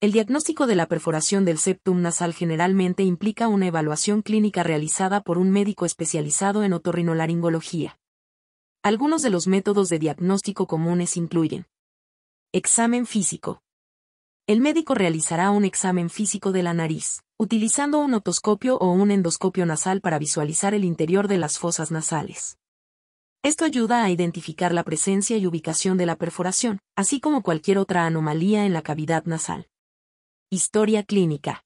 El diagnóstico de la perforación del septum nasal generalmente implica una evaluación clínica realizada por un médico especializado en otorrinolaringología. Algunos de los métodos de diagnóstico comunes incluyen Examen físico. El médico realizará un examen físico de la nariz, utilizando un otoscopio o un endoscopio nasal para visualizar el interior de las fosas nasales. Esto ayuda a identificar la presencia y ubicación de la perforación, así como cualquier otra anomalía en la cavidad nasal. Historia clínica.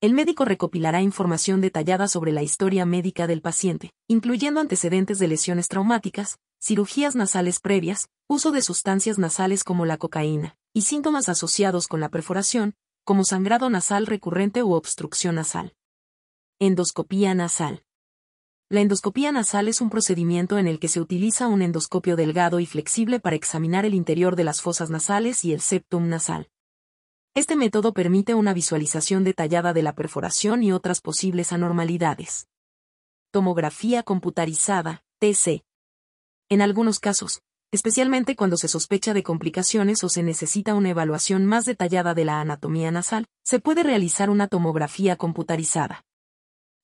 El médico recopilará información detallada sobre la historia médica del paciente, incluyendo antecedentes de lesiones traumáticas, cirugías nasales previas, uso de sustancias nasales como la cocaína, y síntomas asociados con la perforación, como sangrado nasal recurrente u obstrucción nasal. Endoscopía nasal. La endoscopía nasal es un procedimiento en el que se utiliza un endoscopio delgado y flexible para examinar el interior de las fosas nasales y el septum nasal. Este método permite una visualización detallada de la perforación y otras posibles anormalidades. Tomografía computarizada, TC. En algunos casos, especialmente cuando se sospecha de complicaciones o se necesita una evaluación más detallada de la anatomía nasal, se puede realizar una tomografía computarizada.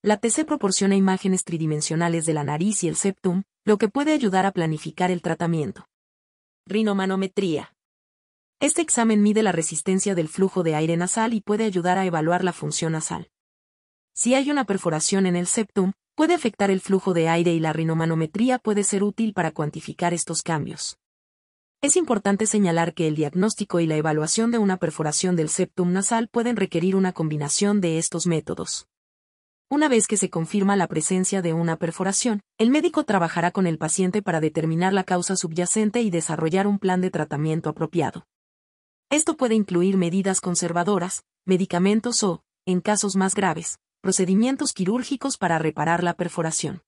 La TC proporciona imágenes tridimensionales de la nariz y el septum, lo que puede ayudar a planificar el tratamiento. Rinomanometría. Este examen mide la resistencia del flujo de aire nasal y puede ayudar a evaluar la función nasal. Si hay una perforación en el septum, puede afectar el flujo de aire y la rinomanometría puede ser útil para cuantificar estos cambios. Es importante señalar que el diagnóstico y la evaluación de una perforación del septum nasal pueden requerir una combinación de estos métodos. Una vez que se confirma la presencia de una perforación, el médico trabajará con el paciente para determinar la causa subyacente y desarrollar un plan de tratamiento apropiado. Esto puede incluir medidas conservadoras, medicamentos o, en casos más graves, procedimientos quirúrgicos para reparar la perforación.